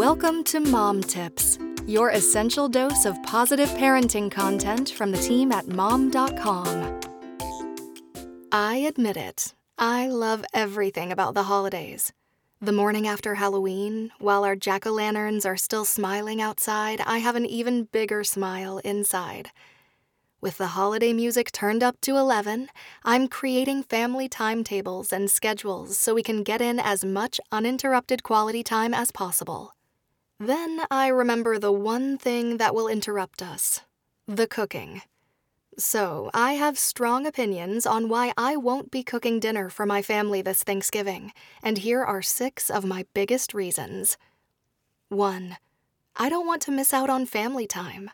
Welcome to Mom Tips, your essential dose of positive parenting content from the team at mom.com. I admit it, I love everything about the holidays. The morning after Halloween, while our jack o' lanterns are still smiling outside, I have an even bigger smile inside. With the holiday music turned up to 11, I'm creating family timetables and schedules so we can get in as much uninterrupted quality time as possible. Then I remember the one thing that will interrupt us the cooking. So I have strong opinions on why I won't be cooking dinner for my family this Thanksgiving, and here are six of my biggest reasons. 1. I don't want to miss out on family time.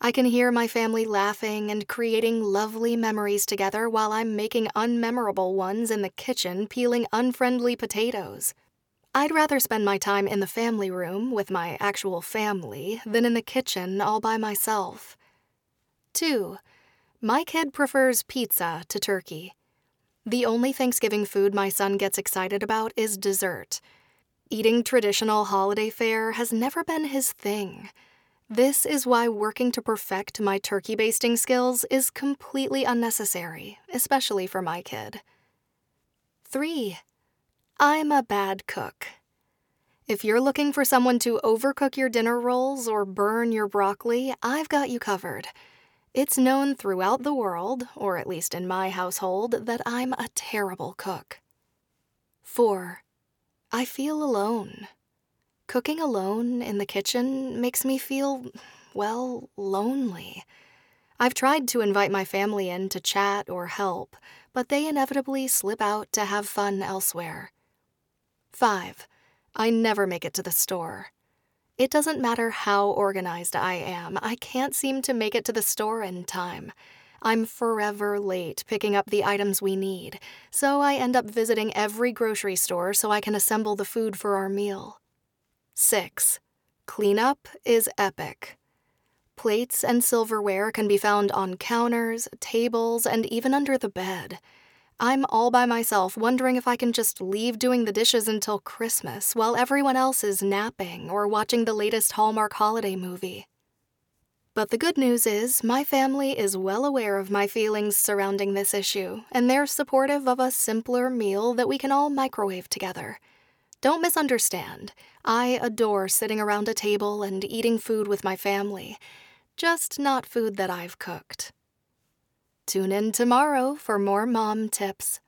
I can hear my family laughing and creating lovely memories together while I'm making unmemorable ones in the kitchen peeling unfriendly potatoes. I'd rather spend my time in the family room with my actual family than in the kitchen all by myself. 2. My kid prefers pizza to turkey. The only Thanksgiving food my son gets excited about is dessert. Eating traditional holiday fare has never been his thing. This is why working to perfect my turkey basting skills is completely unnecessary, especially for my kid. 3. I'm a bad cook. If you're looking for someone to overcook your dinner rolls or burn your broccoli, I've got you covered. It's known throughout the world, or at least in my household, that I'm a terrible cook. 4. I feel alone. Cooking alone in the kitchen makes me feel, well, lonely. I've tried to invite my family in to chat or help, but they inevitably slip out to have fun elsewhere. 5. I never make it to the store. It doesn't matter how organized I am, I can't seem to make it to the store in time. I'm forever late picking up the items we need, so I end up visiting every grocery store so I can assemble the food for our meal. 6. Cleanup is epic. Plates and silverware can be found on counters, tables, and even under the bed. I'm all by myself wondering if I can just leave doing the dishes until Christmas while everyone else is napping or watching the latest Hallmark holiday movie. But the good news is, my family is well aware of my feelings surrounding this issue, and they're supportive of a simpler meal that we can all microwave together. Don't misunderstand. I adore sitting around a table and eating food with my family, just not food that I've cooked. Tune in tomorrow for more mom tips.